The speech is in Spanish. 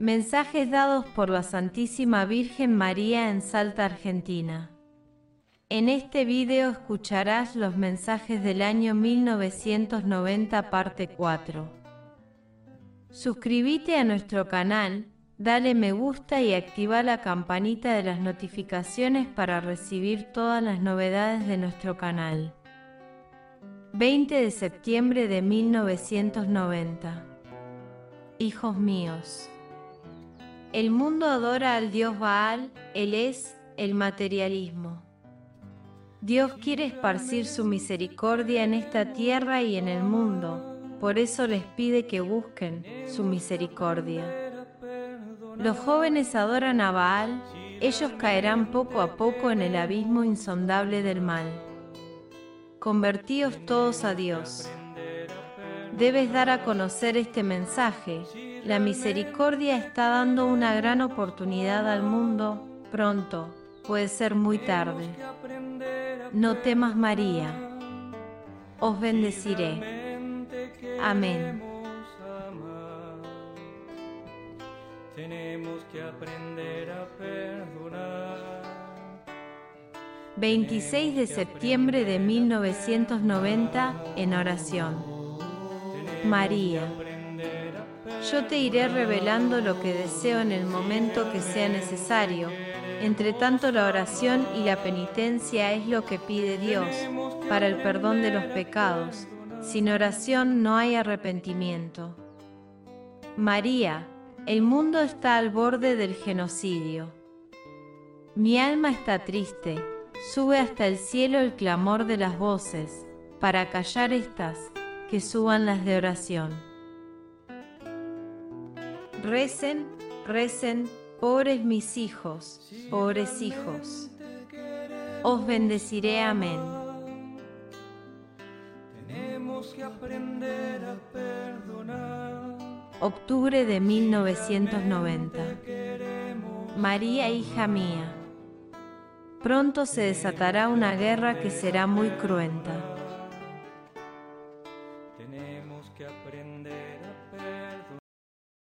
Mensajes dados por la Santísima Virgen María en Salta, Argentina. En este video escucharás los mensajes del año 1990 parte 4. Suscríbete a nuestro canal, dale me gusta y activa la campanita de las notificaciones para recibir todas las novedades de nuestro canal. 20 de septiembre de 1990. Hijos míos. El mundo adora al dios Baal, él es el materialismo. Dios quiere esparcir su misericordia en esta tierra y en el mundo, por eso les pide que busquen su misericordia. Los jóvenes adoran a Baal, ellos caerán poco a poco en el abismo insondable del mal. Convertíos todos a Dios. Debes dar a conocer este mensaje la misericordia está dando una gran oportunidad al mundo pronto, puede ser muy tarde. No temas María, os bendeciré. Amén. Tenemos que aprender a perdonar. 26 de septiembre de 1990 en oración. María yo te iré revelando lo que deseo en el momento que sea necesario. Entre tanto la oración y la penitencia es lo que pide Dios para el perdón de los pecados. Sin oración no hay arrepentimiento. María, el mundo está al borde del genocidio. Mi alma está triste, sube hasta el cielo el clamor de las voces, para callar estas, que suban las de oración. Recen, recen, pobres mis hijos, pobres hijos. Os bendeciré, amén. Tenemos que aprender a perdonar. Octubre de 1990. María, hija mía. Pronto se desatará una guerra que será muy cruenta tenemos que aprender a perdonar.